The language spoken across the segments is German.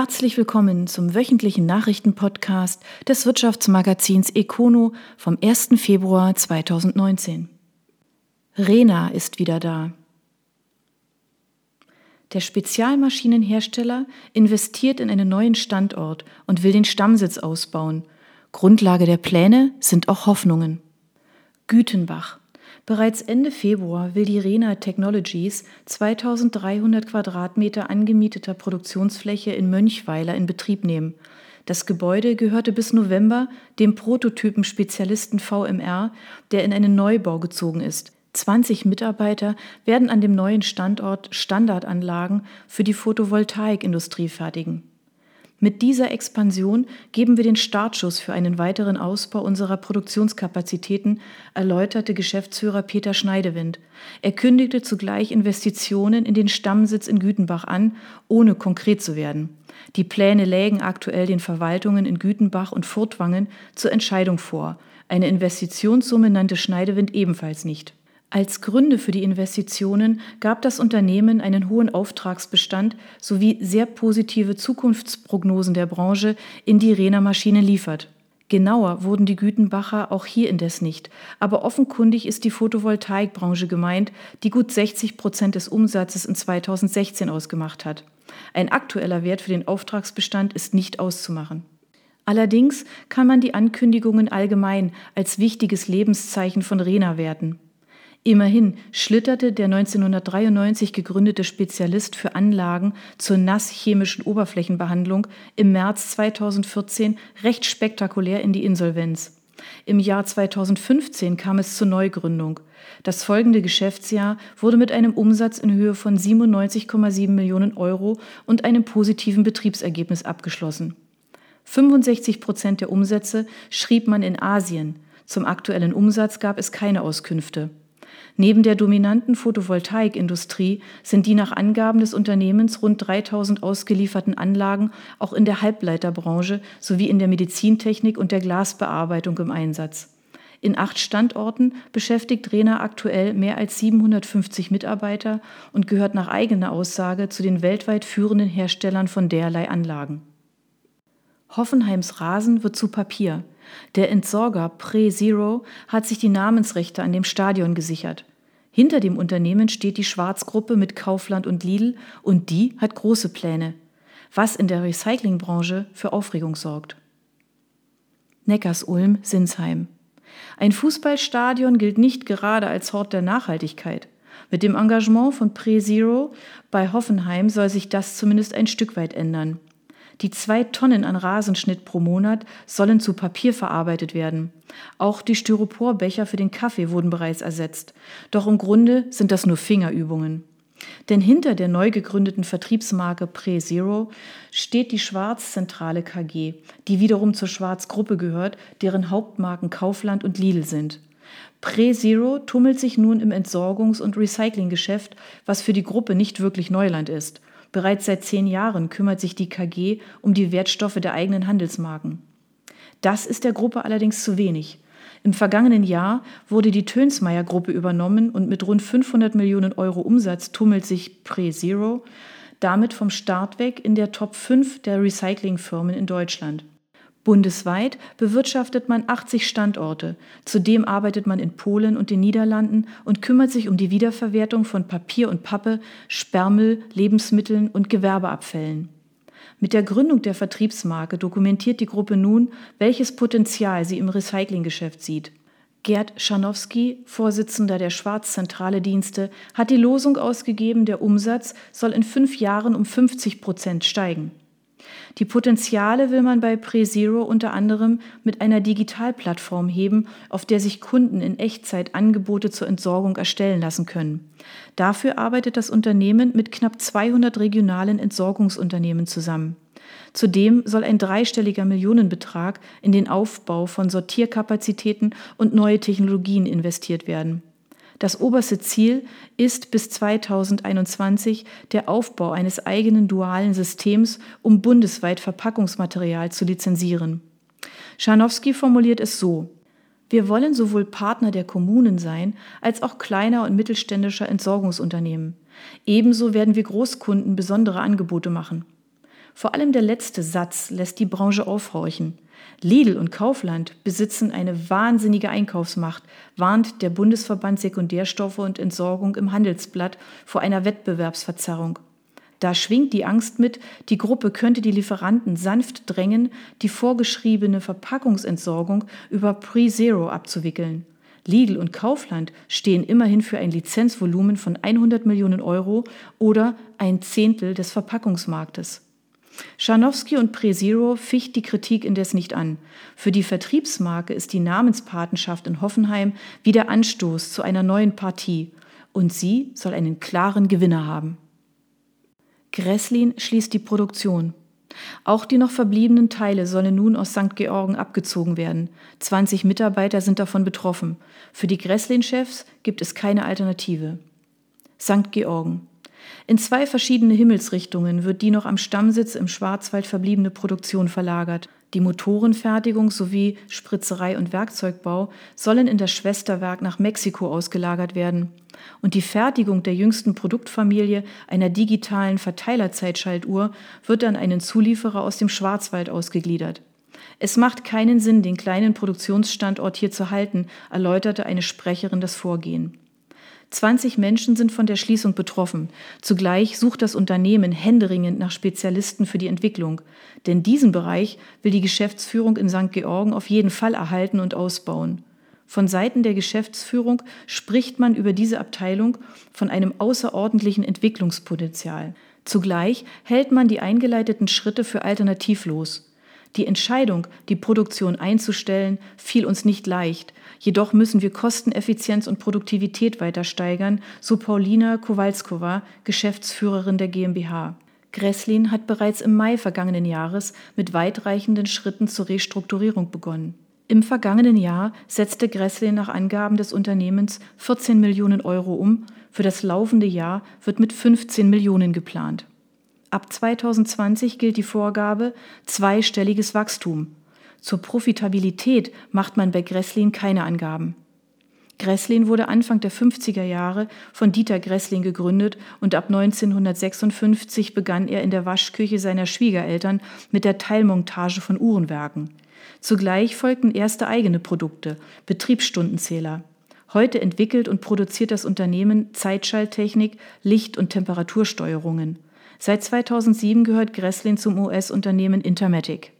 Herzlich willkommen zum wöchentlichen Nachrichtenpodcast des Wirtschaftsmagazins Econo vom 1. Februar 2019. Rena ist wieder da. Der Spezialmaschinenhersteller investiert in einen neuen Standort und will den Stammsitz ausbauen. Grundlage der Pläne sind auch Hoffnungen. Gütenbach. Bereits Ende Februar will die Rena Technologies 2300 Quadratmeter angemieteter Produktionsfläche in Mönchweiler in Betrieb nehmen. Das Gebäude gehörte bis November dem Prototypen-Spezialisten VMR, der in einen Neubau gezogen ist. 20 Mitarbeiter werden an dem neuen Standort Standardanlagen für die Photovoltaikindustrie fertigen. Mit dieser Expansion geben wir den Startschuss für einen weiteren Ausbau unserer Produktionskapazitäten, erläuterte Geschäftsführer Peter Schneidewind. Er kündigte zugleich Investitionen in den Stammsitz in Gütenbach an, ohne konkret zu werden. Die Pläne lägen aktuell den Verwaltungen in Gütenbach und Furtwangen zur Entscheidung vor. Eine Investitionssumme nannte Schneidewind ebenfalls nicht. Als Gründe für die Investitionen gab das Unternehmen einen hohen Auftragsbestand sowie sehr positive Zukunftsprognosen der Branche, in die Rena Maschine liefert. Genauer wurden die Gütenbacher auch hier indes nicht, aber offenkundig ist die Photovoltaikbranche gemeint, die gut 60 Prozent des Umsatzes in 2016 ausgemacht hat. Ein aktueller Wert für den Auftragsbestand ist nicht auszumachen. Allerdings kann man die Ankündigungen allgemein als wichtiges Lebenszeichen von Rena werten. Immerhin schlitterte der 1993 gegründete Spezialist für Anlagen zur nasschemischen Oberflächenbehandlung im März 2014 recht spektakulär in die Insolvenz. Im Jahr 2015 kam es zur Neugründung. Das folgende Geschäftsjahr wurde mit einem Umsatz in Höhe von 97,7 Millionen Euro und einem positiven Betriebsergebnis abgeschlossen. 65 Prozent der Umsätze schrieb man in Asien. Zum aktuellen Umsatz gab es keine Auskünfte. Neben der dominanten Photovoltaikindustrie sind die nach Angaben des Unternehmens rund 3000 ausgelieferten Anlagen auch in der Halbleiterbranche sowie in der Medizintechnik und der Glasbearbeitung im Einsatz. In acht Standorten beschäftigt Rena aktuell mehr als 750 Mitarbeiter und gehört nach eigener Aussage zu den weltweit führenden Herstellern von derlei Anlagen. Hoffenheims Rasen wird zu Papier. Der Entsorger Pre-Zero hat sich die Namensrechte an dem Stadion gesichert. Hinter dem Unternehmen steht die Schwarzgruppe mit Kaufland und Lidl und die hat große Pläne, was in der Recyclingbranche für Aufregung sorgt. Neckars-Ulm, Sinsheim. Ein Fußballstadion gilt nicht gerade als Hort der Nachhaltigkeit. Mit dem Engagement von Pre-Zero bei Hoffenheim soll sich das zumindest ein Stück weit ändern. Die zwei Tonnen an Rasenschnitt pro Monat sollen zu Papier verarbeitet werden. Auch die Styroporbecher für den Kaffee wurden bereits ersetzt. Doch im Grunde sind das nur Fingerübungen. Denn hinter der neu gegründeten Vertriebsmarke PreZero steht die Schwarzzentrale KG, die wiederum zur Schwarzgruppe gehört, deren Hauptmarken Kaufland und Lidl sind. PreZero tummelt sich nun im Entsorgungs- und Recyclinggeschäft, was für die Gruppe nicht wirklich Neuland ist. Bereits seit zehn Jahren kümmert sich die KG um die Wertstoffe der eigenen Handelsmarken. Das ist der Gruppe allerdings zu wenig. Im vergangenen Jahr wurde die Tönsmeier Gruppe übernommen und mit rund 500 Millionen Euro Umsatz tummelt sich PreZero damit vom Start weg in der Top 5 der Recyclingfirmen in Deutschland. Bundesweit bewirtschaftet man 80 Standorte. Zudem arbeitet man in Polen und den Niederlanden und kümmert sich um die Wiederverwertung von Papier und Pappe, Sperrmüll, Lebensmitteln und Gewerbeabfällen. Mit der Gründung der Vertriebsmarke dokumentiert die Gruppe nun, welches Potenzial sie im Recyclinggeschäft sieht. Gerd Scharnowski, Vorsitzender der Schwarzzentrale Dienste, hat die Losung ausgegeben, der Umsatz soll in fünf Jahren um 50 Prozent steigen. Die Potenziale will man bei PreZero unter anderem mit einer Digitalplattform heben, auf der sich Kunden in Echtzeit Angebote zur Entsorgung erstellen lassen können. Dafür arbeitet das Unternehmen mit knapp 200 regionalen Entsorgungsunternehmen zusammen. Zudem soll ein dreistelliger Millionenbetrag in den Aufbau von Sortierkapazitäten und neue Technologien investiert werden. Das oberste Ziel ist bis 2021 der Aufbau eines eigenen dualen Systems, um bundesweit Verpackungsmaterial zu lizenzieren. Scharnowski formuliert es so. Wir wollen sowohl Partner der Kommunen sein, als auch kleiner und mittelständischer Entsorgungsunternehmen. Ebenso werden wir Großkunden besondere Angebote machen. Vor allem der letzte Satz lässt die Branche aufhorchen. Lidl und Kaufland besitzen eine wahnsinnige Einkaufsmacht, warnt der Bundesverband Sekundärstoffe und Entsorgung im Handelsblatt vor einer Wettbewerbsverzerrung. Da schwingt die Angst mit, die Gruppe könnte die Lieferanten sanft drängen, die vorgeschriebene Verpackungsentsorgung über Pre-Zero abzuwickeln. Lidl und Kaufland stehen immerhin für ein Lizenzvolumen von 100 Millionen Euro oder ein Zehntel des Verpackungsmarktes. Scharnowski und PreZero ficht die Kritik indes nicht an. Für die Vertriebsmarke ist die Namenspatenschaft in Hoffenheim wieder Anstoß zu einer neuen Partie. Und sie soll einen klaren Gewinner haben. Gresslin schließt die Produktion. Auch die noch verbliebenen Teile sollen nun aus St. Georgen abgezogen werden. 20 Mitarbeiter sind davon betroffen. Für die Gresslin-Chefs gibt es keine Alternative. St. Georgen. In zwei verschiedene Himmelsrichtungen wird die noch am Stammsitz im Schwarzwald verbliebene Produktion verlagert. Die Motorenfertigung sowie Spritzerei und Werkzeugbau sollen in das Schwesterwerk nach Mexiko ausgelagert werden. Und die Fertigung der jüngsten Produktfamilie einer digitalen Verteilerzeitschaltuhr wird an einen Zulieferer aus dem Schwarzwald ausgegliedert. Es macht keinen Sinn, den kleinen Produktionsstandort hier zu halten, erläuterte eine Sprecherin das Vorgehen. 20 Menschen sind von der Schließung betroffen. Zugleich sucht das Unternehmen händeringend nach Spezialisten für die Entwicklung. Denn diesen Bereich will die Geschäftsführung in St. Georgen auf jeden Fall erhalten und ausbauen. Von Seiten der Geschäftsführung spricht man über diese Abteilung von einem außerordentlichen Entwicklungspotenzial. Zugleich hält man die eingeleiteten Schritte für alternativlos. Die Entscheidung, die Produktion einzustellen, fiel uns nicht leicht, Jedoch müssen wir Kosteneffizienz und Produktivität weiter steigern, so Paulina Kowalskova, Geschäftsführerin der GmbH. Gresslin hat bereits im Mai vergangenen Jahres mit weitreichenden Schritten zur Restrukturierung begonnen. Im vergangenen Jahr setzte Gresslin nach Angaben des Unternehmens 14 Millionen Euro um. Für das laufende Jahr wird mit 15 Millionen geplant. Ab 2020 gilt die Vorgabe zweistelliges Wachstum. Zur Profitabilität macht man bei Gresslin keine Angaben. Gresslin wurde Anfang der 50er Jahre von Dieter Gresslin gegründet und ab 1956 begann er in der Waschküche seiner Schwiegereltern mit der Teilmontage von Uhrenwerken. Zugleich folgten erste eigene Produkte, Betriebsstundenzähler. Heute entwickelt und produziert das Unternehmen Zeitschalttechnik, Licht- und Temperatursteuerungen. Seit 2007 gehört Gresslin zum US-Unternehmen Intermatic.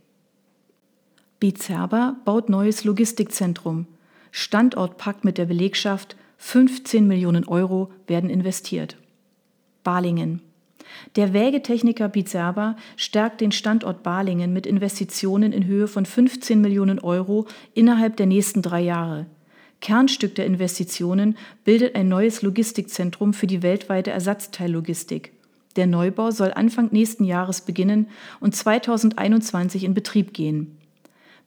Bizerba baut neues Logistikzentrum. Standortpakt mit der Belegschaft, 15 Millionen Euro werden investiert. Balingen. Der Wägetechniker Bizerba stärkt den Standort Balingen mit Investitionen in Höhe von 15 Millionen Euro innerhalb der nächsten drei Jahre. Kernstück der Investitionen bildet ein neues Logistikzentrum für die weltweite Ersatzteillogistik. Der Neubau soll Anfang nächsten Jahres beginnen und 2021 in Betrieb gehen.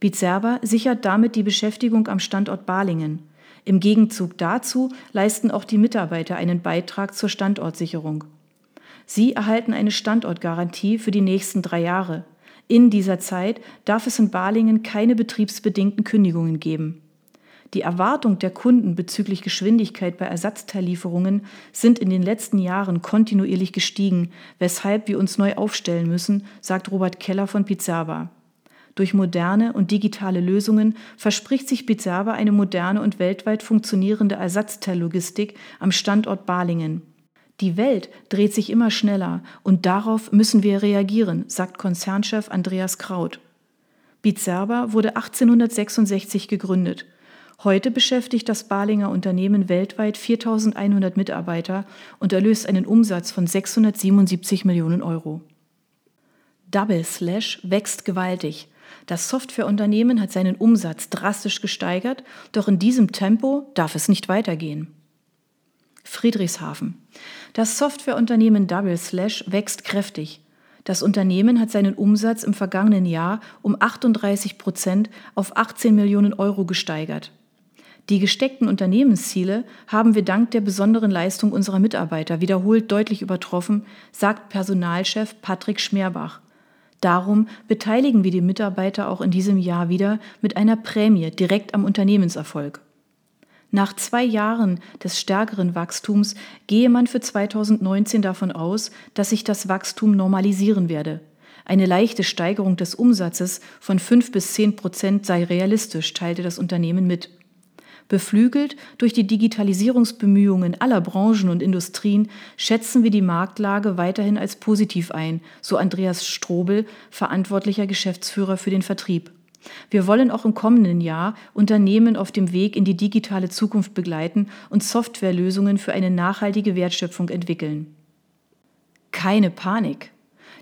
Bizerba sichert damit die Beschäftigung am Standort Balingen. Im Gegenzug dazu leisten auch die Mitarbeiter einen Beitrag zur Standortsicherung. Sie erhalten eine Standortgarantie für die nächsten drei Jahre. In dieser Zeit darf es in Balingen keine betriebsbedingten Kündigungen geben. Die Erwartung der Kunden bezüglich Geschwindigkeit bei Ersatzteillieferungen sind in den letzten Jahren kontinuierlich gestiegen, weshalb wir uns neu aufstellen müssen, sagt Robert Keller von Pizarba. Durch moderne und digitale Lösungen verspricht sich Bizarba eine moderne und weltweit funktionierende Ersatzteillogistik am Standort Balingen. Die Welt dreht sich immer schneller und darauf müssen wir reagieren, sagt Konzernchef Andreas Kraut. Bizerba wurde 1866 gegründet. Heute beschäftigt das Balinger Unternehmen weltweit 4100 Mitarbeiter und erlöst einen Umsatz von 677 Millionen Euro. Double Slash wächst gewaltig. Das Softwareunternehmen hat seinen Umsatz drastisch gesteigert, doch in diesem Tempo darf es nicht weitergehen. Friedrichshafen. Das Softwareunternehmen Double Slash wächst kräftig. Das Unternehmen hat seinen Umsatz im vergangenen Jahr um 38 Prozent auf 18 Millionen Euro gesteigert. Die gesteckten Unternehmensziele haben wir dank der besonderen Leistung unserer Mitarbeiter wiederholt deutlich übertroffen, sagt Personalchef Patrick Schmerbach. Darum beteiligen wir die Mitarbeiter auch in diesem Jahr wieder mit einer Prämie direkt am Unternehmenserfolg. Nach zwei Jahren des stärkeren Wachstums gehe man für 2019 davon aus, dass sich das Wachstum normalisieren werde. Eine leichte Steigerung des Umsatzes von 5 bis 10 Prozent sei realistisch, teilte das Unternehmen mit. Beflügelt durch die Digitalisierungsbemühungen aller Branchen und Industrien schätzen wir die Marktlage weiterhin als positiv ein, so Andreas Strobel, verantwortlicher Geschäftsführer für den Vertrieb. Wir wollen auch im kommenden Jahr Unternehmen auf dem Weg in die digitale Zukunft begleiten und Softwarelösungen für eine nachhaltige Wertschöpfung entwickeln. Keine Panik.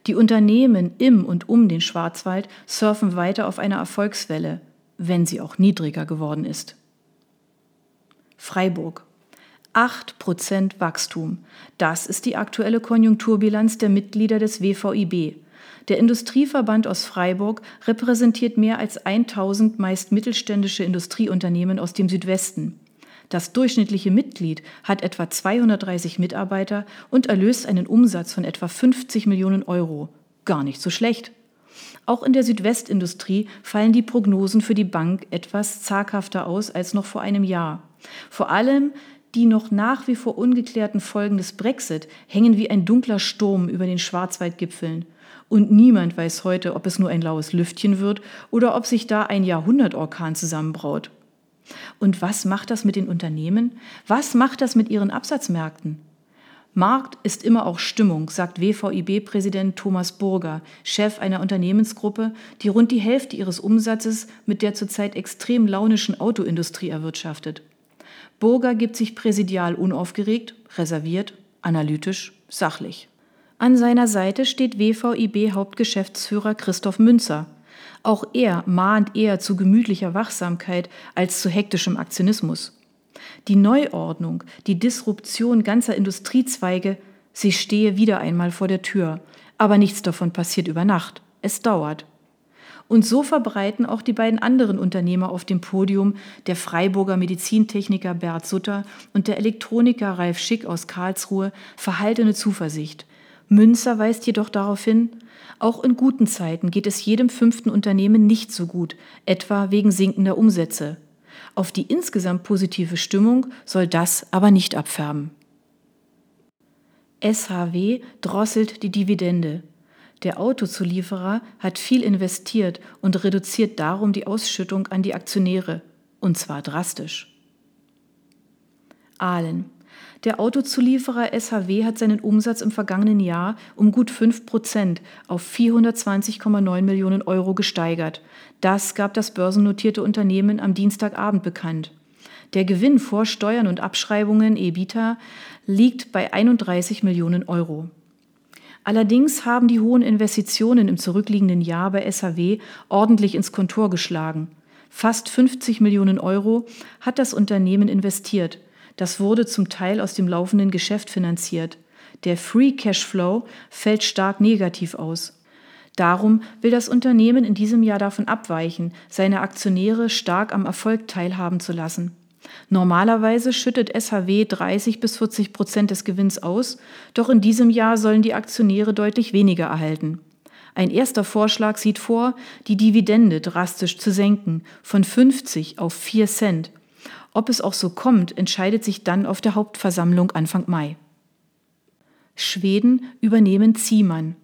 Die Unternehmen im und um den Schwarzwald surfen weiter auf einer Erfolgswelle, wenn sie auch niedriger geworden ist. Freiburg. 8% Wachstum. Das ist die aktuelle Konjunkturbilanz der Mitglieder des WVIB. Der Industrieverband aus Freiburg repräsentiert mehr als 1000 meist mittelständische Industrieunternehmen aus dem Südwesten. Das durchschnittliche Mitglied hat etwa 230 Mitarbeiter und erlöst einen Umsatz von etwa 50 Millionen Euro. Gar nicht so schlecht. Auch in der Südwestindustrie fallen die Prognosen für die Bank etwas zaghafter aus als noch vor einem Jahr. Vor allem die noch nach wie vor ungeklärten Folgen des Brexit hängen wie ein dunkler Sturm über den Schwarzwaldgipfeln. Und niemand weiß heute, ob es nur ein laues Lüftchen wird oder ob sich da ein Jahrhundertorkan zusammenbraut. Und was macht das mit den Unternehmen? Was macht das mit ihren Absatzmärkten? Markt ist immer auch Stimmung, sagt WVIB-Präsident Thomas Burger, Chef einer Unternehmensgruppe, die rund die Hälfte ihres Umsatzes mit der zurzeit extrem launischen Autoindustrie erwirtschaftet. Burger gibt sich präsidial unaufgeregt, reserviert, analytisch, sachlich. An seiner Seite steht WVIB-Hauptgeschäftsführer Christoph Münzer. Auch er mahnt eher zu gemütlicher Wachsamkeit als zu hektischem Aktionismus. Die Neuordnung, die Disruption ganzer Industriezweige, sie stehe wieder einmal vor der Tür. Aber nichts davon passiert über Nacht. Es dauert. Und so verbreiten auch die beiden anderen Unternehmer auf dem Podium, der Freiburger Medizintechniker Bert Sutter und der Elektroniker Ralf Schick aus Karlsruhe, verhaltene Zuversicht. Münzer weist jedoch darauf hin, auch in guten Zeiten geht es jedem fünften Unternehmen nicht so gut, etwa wegen sinkender Umsätze. Auf die insgesamt positive Stimmung soll das aber nicht abfärben. SHW drosselt die Dividende. Der Autozulieferer hat viel investiert und reduziert darum die Ausschüttung an die Aktionäre, und zwar drastisch. Ahlen. Der Autozulieferer SHW hat seinen Umsatz im vergangenen Jahr um gut 5 Prozent auf 420,9 Millionen Euro gesteigert. Das gab das börsennotierte Unternehmen am Dienstagabend bekannt. Der Gewinn vor Steuern und Abschreibungen EBITA liegt bei 31 Millionen Euro. Allerdings haben die hohen Investitionen im zurückliegenden Jahr bei SAW ordentlich ins Kontor geschlagen. Fast 50 Millionen Euro hat das Unternehmen investiert. Das wurde zum Teil aus dem laufenden Geschäft finanziert. Der Free Cash Flow fällt stark negativ aus. Darum will das Unternehmen in diesem Jahr davon abweichen, seine Aktionäre stark am Erfolg teilhaben zu lassen. Normalerweise schüttet SHW 30 bis 40 Prozent des Gewinns aus, doch in diesem Jahr sollen die Aktionäre deutlich weniger erhalten. Ein erster Vorschlag sieht vor, die Dividende drastisch zu senken, von 50 auf 4 Cent. Ob es auch so kommt, entscheidet sich dann auf der Hauptversammlung Anfang Mai. Schweden übernehmen Ziemann.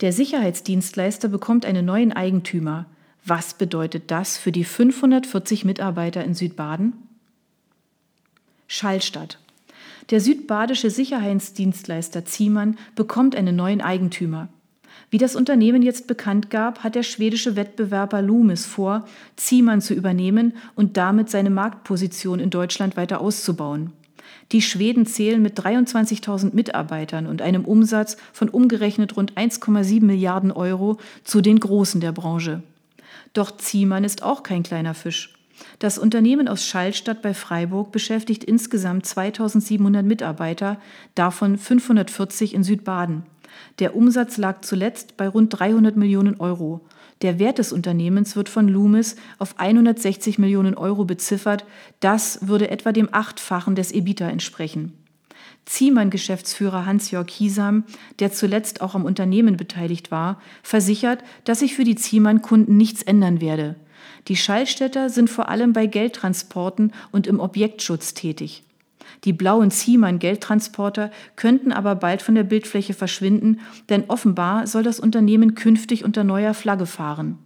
Der Sicherheitsdienstleister bekommt einen neuen Eigentümer. Was bedeutet das für die 540 Mitarbeiter in Südbaden? Schallstadt. Der südbadische Sicherheitsdienstleister Ziemann bekommt einen neuen Eigentümer. Wie das Unternehmen jetzt bekannt gab, hat der schwedische Wettbewerber Loomis vor, Ziemann zu übernehmen und damit seine Marktposition in Deutschland weiter auszubauen. Die Schweden zählen mit 23.000 Mitarbeitern und einem Umsatz von umgerechnet rund 1,7 Milliarden Euro zu den Großen der Branche. Doch Ziemann ist auch kein kleiner Fisch. Das Unternehmen aus Schallstadt bei Freiburg beschäftigt insgesamt 2700 Mitarbeiter, davon 540 in Südbaden. Der Umsatz lag zuletzt bei rund 300 Millionen Euro. Der Wert des Unternehmens wird von Loomis auf 160 Millionen Euro beziffert. Das würde etwa dem Achtfachen des EBITDA entsprechen. Ziemann-Geschäftsführer Hans-Jörg Hiesam, der zuletzt auch am Unternehmen beteiligt war, versichert, dass sich für die Ziemann-Kunden nichts ändern werde. Die Schallstädter sind vor allem bei Geldtransporten und im Objektschutz tätig. Die blauen Ziemann-Geldtransporter könnten aber bald von der Bildfläche verschwinden, denn offenbar soll das Unternehmen künftig unter neuer Flagge fahren.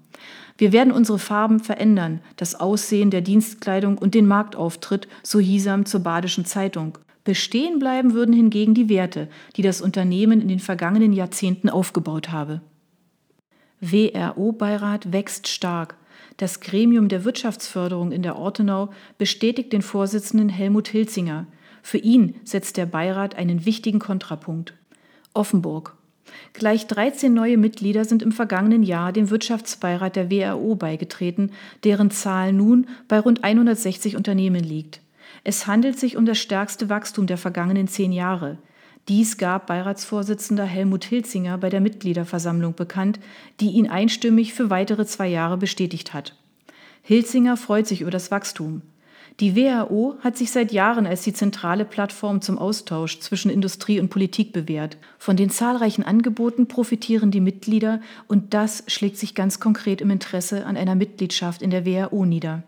Wir werden unsere Farben verändern, das Aussehen der Dienstkleidung und den Marktauftritt, so Hiesam zur Badischen Zeitung. Bestehen bleiben würden hingegen die Werte, die das Unternehmen in den vergangenen Jahrzehnten aufgebaut habe. WRO-Beirat wächst stark. Das Gremium der Wirtschaftsförderung in der Ortenau bestätigt den Vorsitzenden Helmut Hilzinger. Für ihn setzt der Beirat einen wichtigen Kontrapunkt. Offenburg. Gleich 13 neue Mitglieder sind im vergangenen Jahr dem Wirtschaftsbeirat der WRO beigetreten, deren Zahl nun bei rund 160 Unternehmen liegt. Es handelt sich um das stärkste Wachstum der vergangenen zehn Jahre. Dies gab Beiratsvorsitzender Helmut Hilzinger bei der Mitgliederversammlung bekannt, die ihn einstimmig für weitere zwei Jahre bestätigt hat. Hilzinger freut sich über das Wachstum. Die WHO hat sich seit Jahren als die zentrale Plattform zum Austausch zwischen Industrie und Politik bewährt. Von den zahlreichen Angeboten profitieren die Mitglieder und das schlägt sich ganz konkret im Interesse an einer Mitgliedschaft in der WHO nieder.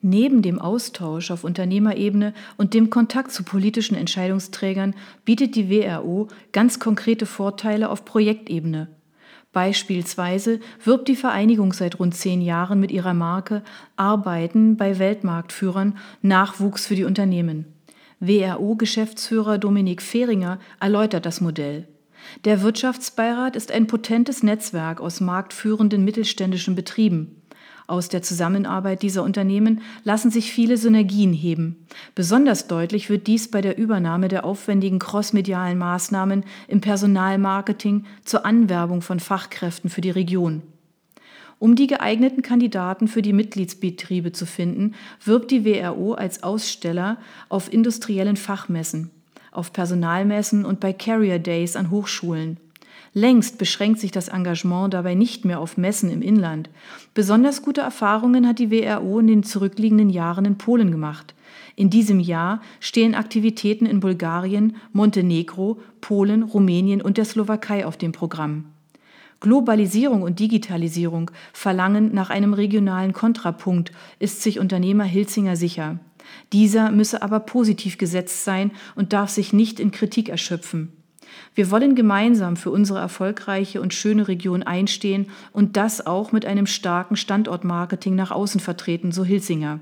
Neben dem Austausch auf Unternehmerebene und dem Kontakt zu politischen Entscheidungsträgern bietet die WRO ganz konkrete Vorteile auf Projektebene. Beispielsweise wirbt die Vereinigung seit rund zehn Jahren mit ihrer Marke Arbeiten bei Weltmarktführern Nachwuchs für die Unternehmen. WRO-Geschäftsführer Dominik Fehringer erläutert das Modell. Der Wirtschaftsbeirat ist ein potentes Netzwerk aus marktführenden mittelständischen Betrieben. Aus der Zusammenarbeit dieser Unternehmen lassen sich viele Synergien heben. Besonders deutlich wird dies bei der Übernahme der aufwendigen crossmedialen Maßnahmen im Personalmarketing zur Anwerbung von Fachkräften für die Region. Um die geeigneten Kandidaten für die Mitgliedsbetriebe zu finden, wirbt die WRO als Aussteller auf industriellen Fachmessen, auf Personalmessen und bei Carrier Days an Hochschulen. Längst beschränkt sich das Engagement dabei nicht mehr auf Messen im Inland. Besonders gute Erfahrungen hat die WRO in den zurückliegenden Jahren in Polen gemacht. In diesem Jahr stehen Aktivitäten in Bulgarien, Montenegro, Polen, Rumänien und der Slowakei auf dem Programm. Globalisierung und Digitalisierung verlangen nach einem regionalen Kontrapunkt, ist sich Unternehmer Hilzinger sicher. Dieser müsse aber positiv gesetzt sein und darf sich nicht in Kritik erschöpfen. Wir wollen gemeinsam für unsere erfolgreiche und schöne Region einstehen und das auch mit einem starken Standortmarketing nach außen vertreten, so Hilsinger.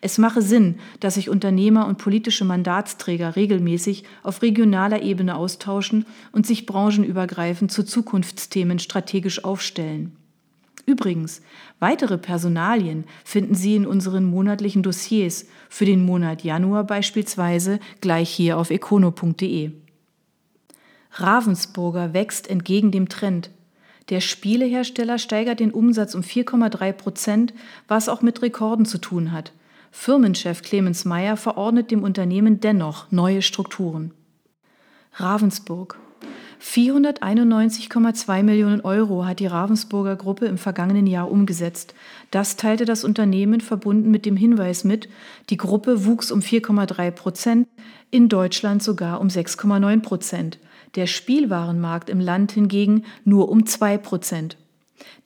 Es mache Sinn, dass sich Unternehmer und politische Mandatsträger regelmäßig auf regionaler Ebene austauschen und sich branchenübergreifend zu Zukunftsthemen strategisch aufstellen. Übrigens, weitere Personalien finden Sie in unseren monatlichen Dossiers, für den Monat Januar beispielsweise gleich hier auf econo.de. Ravensburger wächst entgegen dem Trend. Der Spielehersteller steigert den Umsatz um 4,3 Prozent, was auch mit Rekorden zu tun hat. Firmenchef Clemens Meyer verordnet dem Unternehmen dennoch neue Strukturen. Ravensburg. 491,2 Millionen Euro hat die Ravensburger Gruppe im vergangenen Jahr umgesetzt. Das teilte das Unternehmen verbunden mit dem Hinweis mit, die Gruppe wuchs um 4,3 Prozent, in Deutschland sogar um 6,9 Prozent der Spielwarenmarkt im Land hingegen nur um zwei Prozent.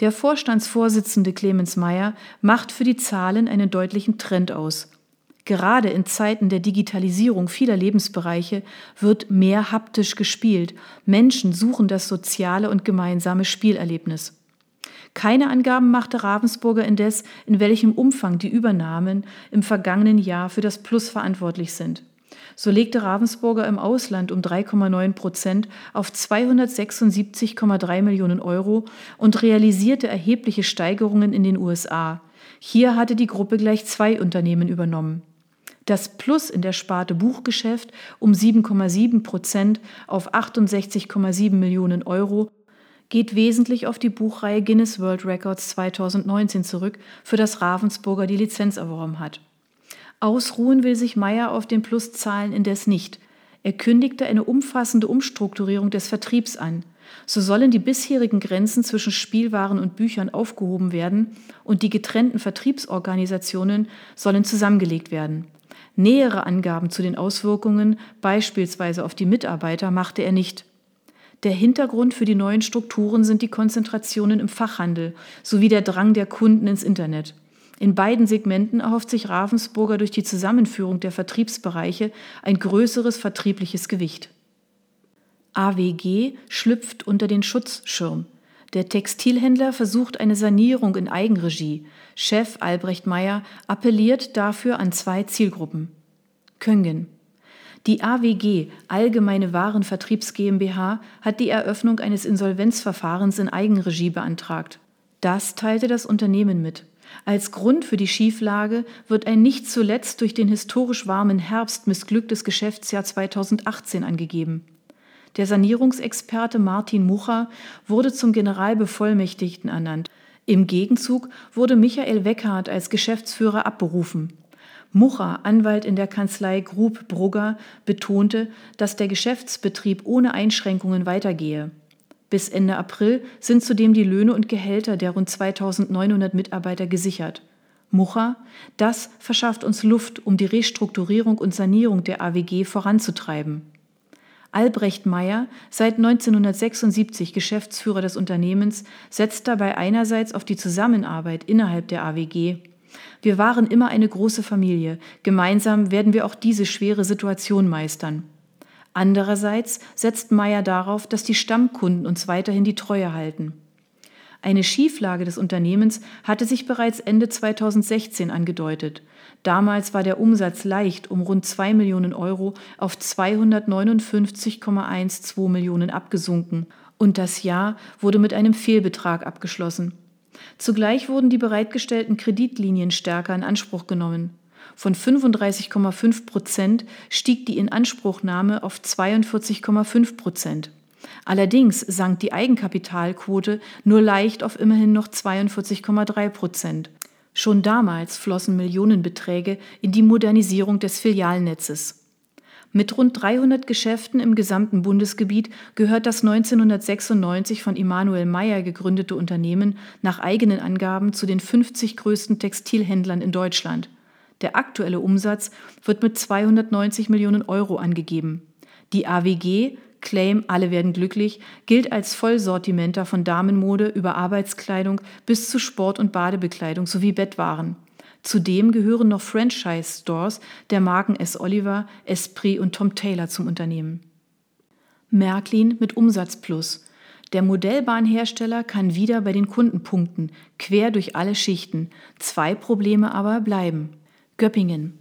Der Vorstandsvorsitzende Clemens Meyer macht für die Zahlen einen deutlichen Trend aus. Gerade in Zeiten der Digitalisierung vieler Lebensbereiche wird mehr haptisch gespielt. Menschen suchen das soziale und gemeinsame Spielerlebnis. Keine Angaben machte Ravensburger indes, in welchem Umfang die Übernahmen im vergangenen Jahr für das Plus verantwortlich sind. So legte Ravensburger im Ausland um 3,9 Prozent auf 276,3 Millionen Euro und realisierte erhebliche Steigerungen in den USA. Hier hatte die Gruppe gleich zwei Unternehmen übernommen. Das Plus in der Sparte Buchgeschäft um 7,7 Prozent auf 68,7 Millionen Euro geht wesentlich auf die Buchreihe Guinness World Records 2019 zurück, für das Ravensburger die Lizenz erworben hat. Ausruhen will sich Meyer auf den Pluszahlen indes nicht. Er kündigte eine umfassende Umstrukturierung des Vertriebs an. So sollen die bisherigen Grenzen zwischen Spielwaren und Büchern aufgehoben werden und die getrennten Vertriebsorganisationen sollen zusammengelegt werden. Nähere Angaben zu den Auswirkungen, beispielsweise auf die Mitarbeiter, machte er nicht. Der Hintergrund für die neuen Strukturen sind die Konzentrationen im Fachhandel sowie der Drang der Kunden ins Internet. In beiden Segmenten erhofft sich Ravensburger durch die Zusammenführung der Vertriebsbereiche ein größeres vertriebliches Gewicht. AWG schlüpft unter den Schutzschirm. Der Textilhändler versucht eine Sanierung in Eigenregie. Chef Albrecht Meyer appelliert dafür an zwei Zielgruppen. Köngen. Die AWG, Allgemeine Warenvertriebs GmbH, hat die Eröffnung eines Insolvenzverfahrens in Eigenregie beantragt. Das teilte das Unternehmen mit. Als Grund für die Schieflage wird ein nicht zuletzt durch den historisch warmen Herbst missglücktes Geschäftsjahr 2018 angegeben. Der Sanierungsexperte Martin Mucha wurde zum Generalbevollmächtigten ernannt. Im Gegenzug wurde Michael Weckhardt als Geschäftsführer abberufen. Mucha, Anwalt in der Kanzlei Grub Brugger, betonte, dass der Geschäftsbetrieb ohne Einschränkungen weitergehe. Bis Ende April sind zudem die Löhne und Gehälter der rund 2900 Mitarbeiter gesichert. Mucha, das verschafft uns Luft, um die Restrukturierung und Sanierung der AWG voranzutreiben. Albrecht Meyer, seit 1976 Geschäftsführer des Unternehmens, setzt dabei einerseits auf die Zusammenarbeit innerhalb der AWG. Wir waren immer eine große Familie. Gemeinsam werden wir auch diese schwere Situation meistern. Andererseits setzt Meyer darauf, dass die Stammkunden uns weiterhin die Treue halten. Eine Schieflage des Unternehmens hatte sich bereits Ende 2016 angedeutet. Damals war der Umsatz leicht um rund 2 Millionen Euro auf 259,12 Millionen abgesunken und das Jahr wurde mit einem Fehlbetrag abgeschlossen. Zugleich wurden die bereitgestellten Kreditlinien stärker in Anspruch genommen. Von 35,5 Prozent stieg die Inanspruchnahme auf 42,5 Prozent. Allerdings sank die Eigenkapitalquote nur leicht auf immerhin noch 42,3 Prozent. Schon damals flossen Millionenbeträge in die Modernisierung des Filialnetzes. Mit rund 300 Geschäften im gesamten Bundesgebiet gehört das 1996 von Immanuel Mayer gegründete Unternehmen nach eigenen Angaben zu den 50 größten Textilhändlern in Deutschland. Der aktuelle Umsatz wird mit 290 Millionen Euro angegeben. Die AWG Claim Alle werden glücklich gilt als Vollsortimenter von Damenmode über Arbeitskleidung bis zu Sport- und Badebekleidung sowie Bettwaren. Zudem gehören noch Franchise-Stores der Marken S. Oliver, Esprit und Tom Taylor zum Unternehmen. Märklin mit Umsatzplus. Der Modellbahnhersteller kann wieder bei den Kunden punkten, quer durch alle Schichten. Zwei Probleme aber bleiben. Göppingen.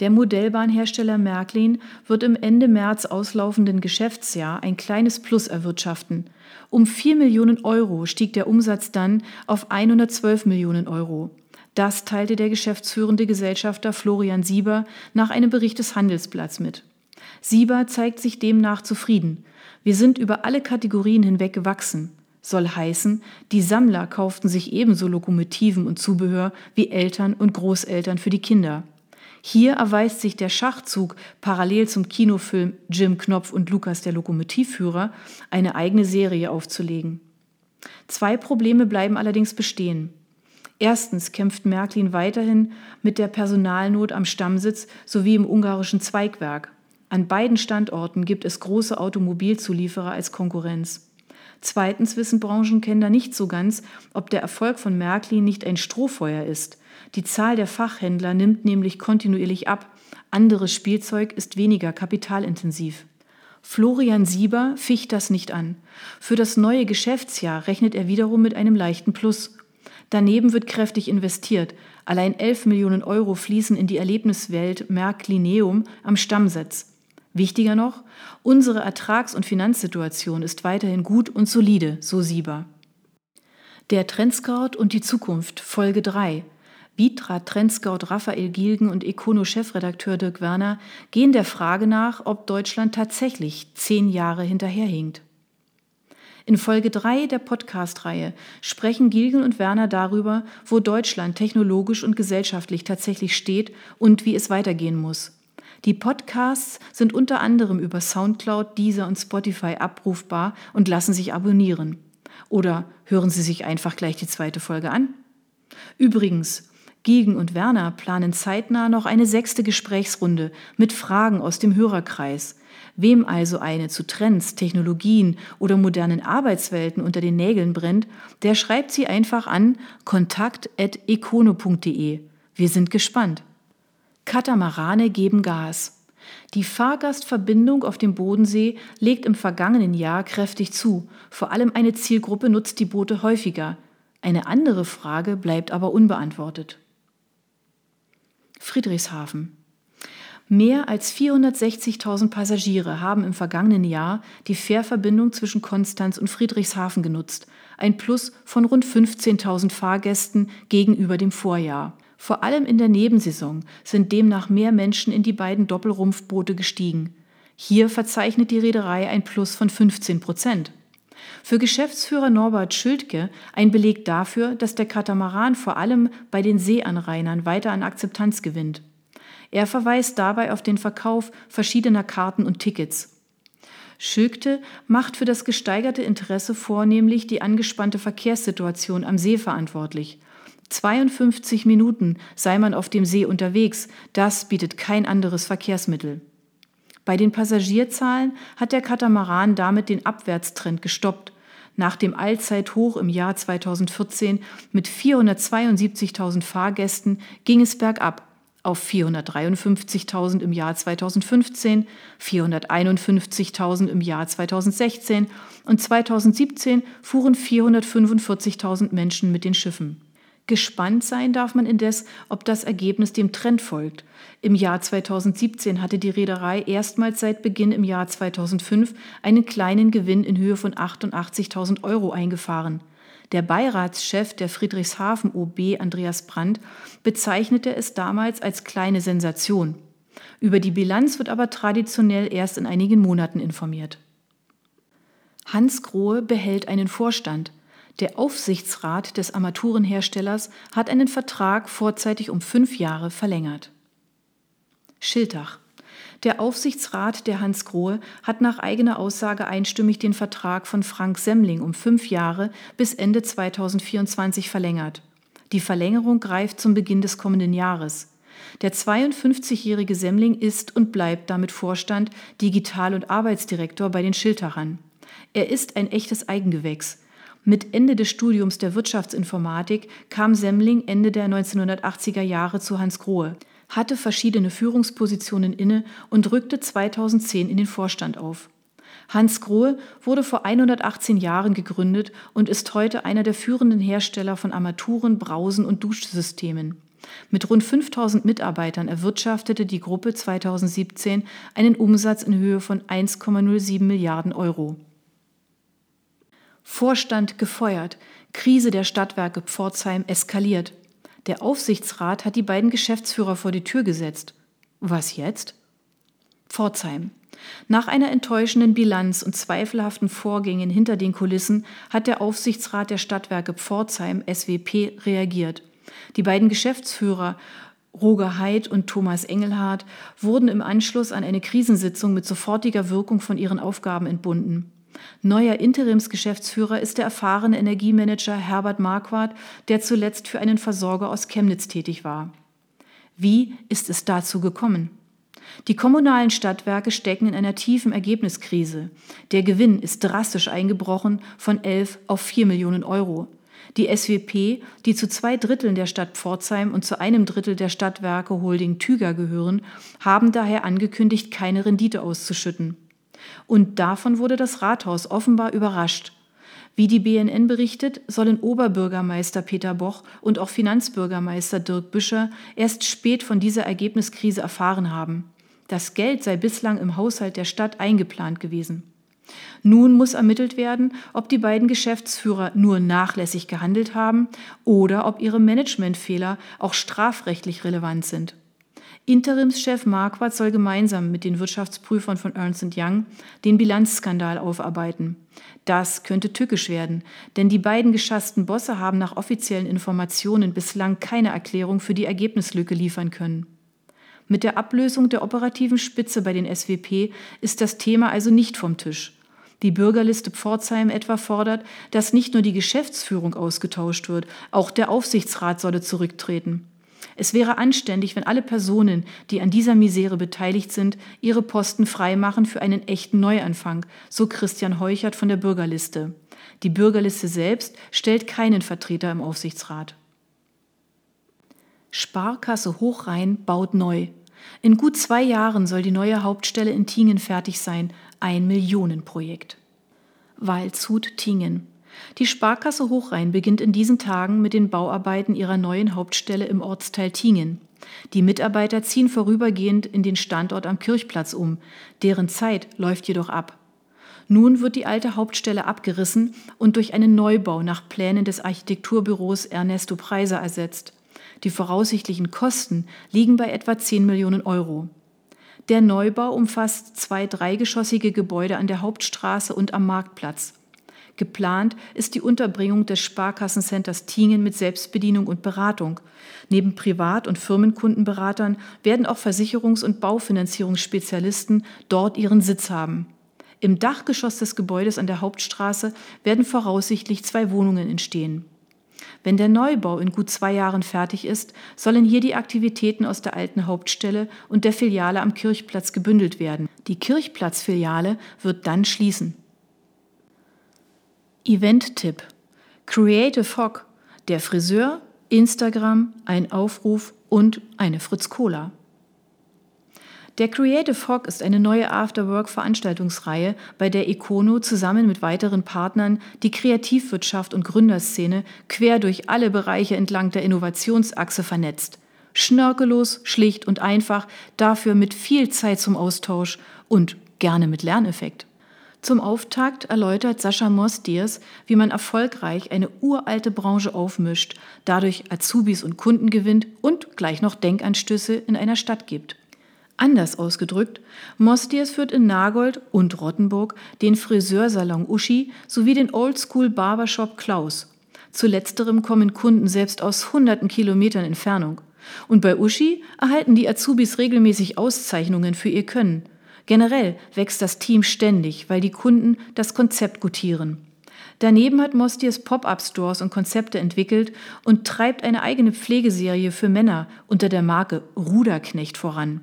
Der Modellbahnhersteller Märklin wird im Ende März auslaufenden Geschäftsjahr ein kleines Plus erwirtschaften. Um 4 Millionen Euro stieg der Umsatz dann auf 112 Millionen Euro. Das teilte der geschäftsführende Gesellschafter Florian Sieber nach einem Bericht des Handelsblatts mit. Sieber zeigt sich demnach zufrieden. Wir sind über alle Kategorien hinweg gewachsen. Soll heißen, die Sammler kauften sich ebenso Lokomotiven und Zubehör wie Eltern und Großeltern für die Kinder. Hier erweist sich der Schachzug parallel zum Kinofilm Jim Knopf und Lukas der Lokomotivführer eine eigene Serie aufzulegen. Zwei Probleme bleiben allerdings bestehen. Erstens kämpft Märklin weiterhin mit der Personalnot am Stammsitz sowie im ungarischen Zweigwerk. An beiden Standorten gibt es große Automobilzulieferer als Konkurrenz. Zweitens wissen Branchenkenner nicht so ganz, ob der Erfolg von Märklin nicht ein Strohfeuer ist. Die Zahl der Fachhändler nimmt nämlich kontinuierlich ab. Anderes Spielzeug ist weniger kapitalintensiv. Florian Sieber ficht das nicht an. Für das neue Geschäftsjahr rechnet er wiederum mit einem leichten Plus. Daneben wird kräftig investiert. Allein 11 Millionen Euro fließen in die Erlebniswelt Märklineum am Stammsitz. Wichtiger noch, unsere Ertrags- und Finanzsituation ist weiterhin gut und solide, so Sieber. Der Trendscout und die Zukunft, Folge 3. Vitra Trendscout Raphael Gilgen und Econo-Chefredakteur Dirk Werner gehen der Frage nach, ob Deutschland tatsächlich zehn Jahre hinterherhinkt. In Folge 3 der Podcast-Reihe sprechen Gilgen und Werner darüber, wo Deutschland technologisch und gesellschaftlich tatsächlich steht und wie es weitergehen muss. Die Podcasts sind unter anderem über Soundcloud, Deezer und Spotify abrufbar und lassen sich abonnieren. Oder hören Sie sich einfach gleich die zweite Folge an. Übrigens, Giegen und Werner planen zeitnah noch eine sechste Gesprächsrunde mit Fragen aus dem Hörerkreis. Wem also eine zu Trends, Technologien oder modernen Arbeitswelten unter den Nägeln brennt, der schreibt sie einfach an kontakt.econo.de. Wir sind gespannt. Katamarane geben Gas. Die Fahrgastverbindung auf dem Bodensee legt im vergangenen Jahr kräftig zu. Vor allem eine Zielgruppe nutzt die Boote häufiger. Eine andere Frage bleibt aber unbeantwortet. Friedrichshafen. Mehr als 460.000 Passagiere haben im vergangenen Jahr die Fährverbindung zwischen Konstanz und Friedrichshafen genutzt, ein Plus von rund 15.000 Fahrgästen gegenüber dem Vorjahr. Vor allem in der Nebensaison sind demnach mehr Menschen in die beiden Doppelrumpfboote gestiegen. Hier verzeichnet die Reederei ein Plus von 15 Prozent. Für Geschäftsführer Norbert Schildke ein Beleg dafür, dass der Katamaran vor allem bei den Seeanrainern weiter an Akzeptanz gewinnt. Er verweist dabei auf den Verkauf verschiedener Karten und Tickets. Schülkte macht für das gesteigerte Interesse vornehmlich die angespannte Verkehrssituation am See verantwortlich. 52 Minuten sei man auf dem See unterwegs, das bietet kein anderes Verkehrsmittel. Bei den Passagierzahlen hat der Katamaran damit den Abwärtstrend gestoppt. Nach dem Allzeithoch im Jahr 2014 mit 472.000 Fahrgästen ging es bergab auf 453.000 im Jahr 2015, 451.000 im Jahr 2016 und 2017 fuhren 445.000 Menschen mit den Schiffen. Gespannt sein darf man indes, ob das Ergebnis dem Trend folgt. Im Jahr 2017 hatte die Reederei erstmals seit Beginn im Jahr 2005 einen kleinen Gewinn in Höhe von 88.000 Euro eingefahren. Der Beiratschef der Friedrichshafen OB Andreas Brandt bezeichnete es damals als kleine Sensation. Über die Bilanz wird aber traditionell erst in einigen Monaten informiert. Hans Grohe behält einen Vorstand. Der Aufsichtsrat des Armaturenherstellers hat einen Vertrag vorzeitig um fünf Jahre verlängert. Schiltach. Der Aufsichtsrat der Hans Grohe hat nach eigener Aussage einstimmig den Vertrag von Frank Semmling um fünf Jahre bis Ende 2024 verlängert. Die Verlängerung greift zum Beginn des kommenden Jahres. Der 52-jährige Semmling ist und bleibt damit Vorstand, Digital- und Arbeitsdirektor bei den Schiltachern. Er ist ein echtes Eigengewächs. Mit Ende des Studiums der Wirtschaftsinformatik kam Semmling Ende der 1980er Jahre zu Hans Grohe hatte verschiedene Führungspositionen inne und rückte 2010 in den Vorstand auf. Hans Grohe wurde vor 118 Jahren gegründet und ist heute einer der führenden Hersteller von Armaturen, Brausen und Duschsystemen. Mit rund 5000 Mitarbeitern erwirtschaftete die Gruppe 2017 einen Umsatz in Höhe von 1,07 Milliarden Euro. Vorstand gefeuert, Krise der Stadtwerke Pforzheim eskaliert. Der Aufsichtsrat hat die beiden Geschäftsführer vor die Tür gesetzt. Was jetzt? Pforzheim. Nach einer enttäuschenden Bilanz und zweifelhaften Vorgängen hinter den Kulissen hat der Aufsichtsrat der Stadtwerke Pforzheim SWP reagiert. Die beiden Geschäftsführer Roger Heid und Thomas Engelhardt wurden im Anschluss an eine Krisensitzung mit sofortiger Wirkung von ihren Aufgaben entbunden. Neuer Interimsgeschäftsführer ist der erfahrene Energiemanager Herbert Marquardt, der zuletzt für einen Versorger aus Chemnitz tätig war. Wie ist es dazu gekommen? Die kommunalen Stadtwerke stecken in einer tiefen Ergebniskrise. Der Gewinn ist drastisch eingebrochen von 11 auf 4 Millionen Euro. Die SWP, die zu zwei Dritteln der Stadt Pforzheim und zu einem Drittel der Stadtwerke Holding Tüger gehören, haben daher angekündigt, keine Rendite auszuschütten. Und davon wurde das Rathaus offenbar überrascht. Wie die BNN berichtet, sollen Oberbürgermeister Peter Boch und auch Finanzbürgermeister Dirk Büscher erst spät von dieser Ergebniskrise erfahren haben. Das Geld sei bislang im Haushalt der Stadt eingeplant gewesen. Nun muss ermittelt werden, ob die beiden Geschäftsführer nur nachlässig gehandelt haben oder ob ihre Managementfehler auch strafrechtlich relevant sind. Interimschef Marquardt soll gemeinsam mit den Wirtschaftsprüfern von Ernst Young den Bilanzskandal aufarbeiten. Das könnte tückisch werden, denn die beiden geschassten Bosse haben nach offiziellen Informationen bislang keine Erklärung für die Ergebnislücke liefern können. Mit der Ablösung der operativen Spitze bei den SWP ist das Thema also nicht vom Tisch. Die Bürgerliste Pforzheim etwa fordert, dass nicht nur die Geschäftsführung ausgetauscht wird, auch der Aufsichtsrat solle zurücktreten. Es wäre anständig, wenn alle Personen, die an dieser Misere beteiligt sind, ihre Posten freimachen für einen echten Neuanfang, so Christian Heuchert von der Bürgerliste. Die Bürgerliste selbst stellt keinen Vertreter im Aufsichtsrat. Sparkasse Hochrhein baut neu. In gut zwei Jahren soll die neue Hauptstelle in Tingen fertig sein. Ein Millionenprojekt. Waldshut Tingen. Die Sparkasse Hochrhein beginnt in diesen Tagen mit den Bauarbeiten ihrer neuen Hauptstelle im Ortsteil Tingen. Die Mitarbeiter ziehen vorübergehend in den Standort am Kirchplatz um. Deren Zeit läuft jedoch ab. Nun wird die alte Hauptstelle abgerissen und durch einen Neubau nach Plänen des Architekturbüros Ernesto Preiser ersetzt. Die voraussichtlichen Kosten liegen bei etwa 10 Millionen Euro. Der Neubau umfasst zwei dreigeschossige Gebäude an der Hauptstraße und am Marktplatz. Geplant ist die Unterbringung des Sparkassencenters Tingen mit Selbstbedienung und Beratung. Neben Privat- und Firmenkundenberatern werden auch Versicherungs- und Baufinanzierungsspezialisten dort ihren Sitz haben. Im Dachgeschoss des Gebäudes an der Hauptstraße werden voraussichtlich zwei Wohnungen entstehen. Wenn der Neubau in gut zwei Jahren fertig ist, sollen hier die Aktivitäten aus der alten Hauptstelle und der Filiale am Kirchplatz gebündelt werden. Die Kirchplatzfiliale wird dann schließen. Event-Tipp: Creative Hawk, der Friseur, Instagram, ein Aufruf und eine Fritz Cola. Der Creative Hawk ist eine neue Afterwork-Veranstaltungsreihe, bei der Econo zusammen mit weiteren Partnern die Kreativwirtschaft und Gründerszene quer durch alle Bereiche entlang der Innovationsachse vernetzt. Schnörkellos, schlicht und einfach, dafür mit viel Zeit zum Austausch und gerne mit Lerneffekt. Zum Auftakt erläutert Sascha Mostiers, wie man erfolgreich eine uralte Branche aufmischt, dadurch Azubis und Kunden gewinnt und gleich noch Denkanstöße in einer Stadt gibt. Anders ausgedrückt, Mostiers führt in Nagold und Rottenburg den Friseursalon Uschi sowie den Oldschool Barbershop Klaus. Zu letzterem kommen Kunden selbst aus hunderten Kilometern Entfernung. Und bei Uschi erhalten die Azubis regelmäßig Auszeichnungen für ihr Können. Generell wächst das Team ständig, weil die Kunden das Konzept gutieren. Daneben hat Mostiers Pop-up-Stores und Konzepte entwickelt und treibt eine eigene Pflegeserie für Männer unter der Marke Ruderknecht voran.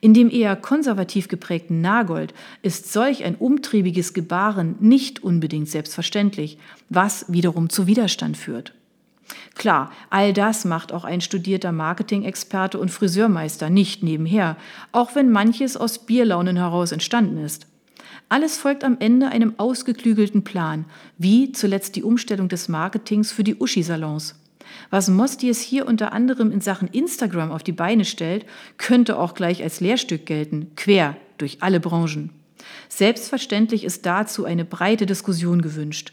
In dem eher konservativ geprägten Nagold ist solch ein umtriebiges Gebaren nicht unbedingt selbstverständlich, was wiederum zu Widerstand führt. Klar, all das macht auch ein studierter Marketing-Experte und Friseurmeister nicht nebenher, auch wenn manches aus Bierlaunen heraus entstanden ist. Alles folgt am Ende einem ausgeklügelten Plan, wie zuletzt die Umstellung des Marketings für die Uschi-Salons. Was Mostiers hier unter anderem in Sachen Instagram auf die Beine stellt, könnte auch gleich als Lehrstück gelten, quer durch alle Branchen. Selbstverständlich ist dazu eine breite Diskussion gewünscht.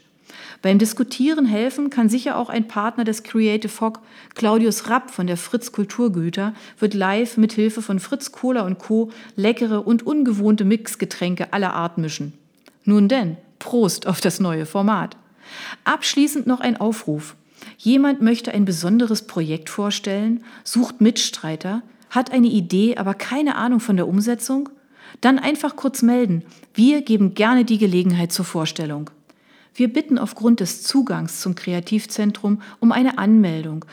Beim Diskutieren helfen kann sicher auch ein Partner des Creative Fog, Claudius Rapp von der Fritz Kulturgüter, wird live mit Hilfe von Fritz Cola und Co. leckere und ungewohnte Mixgetränke aller Art mischen. Nun denn, Prost auf das neue Format. Abschließend noch ein Aufruf. Jemand möchte ein besonderes Projekt vorstellen, sucht Mitstreiter, hat eine Idee, aber keine Ahnung von der Umsetzung? Dann einfach kurz melden. Wir geben gerne die Gelegenheit zur Vorstellung. Wir bitten aufgrund des Zugangs zum Kreativzentrum um eine Anmeldung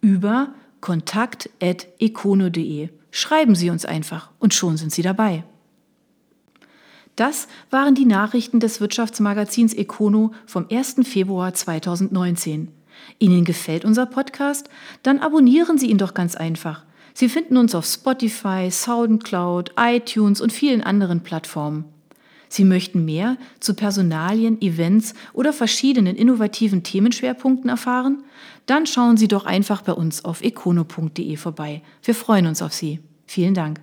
über kontakt.econo.de. Schreiben Sie uns einfach und schon sind Sie dabei. Das waren die Nachrichten des Wirtschaftsmagazins Econo vom 1. Februar 2019. Ihnen gefällt unser Podcast? Dann abonnieren Sie ihn doch ganz einfach. Sie finden uns auf Spotify, SoundCloud, iTunes und vielen anderen Plattformen. Sie möchten mehr zu Personalien, Events oder verschiedenen innovativen Themenschwerpunkten erfahren? Dann schauen Sie doch einfach bei uns auf econo.de vorbei. Wir freuen uns auf Sie. Vielen Dank.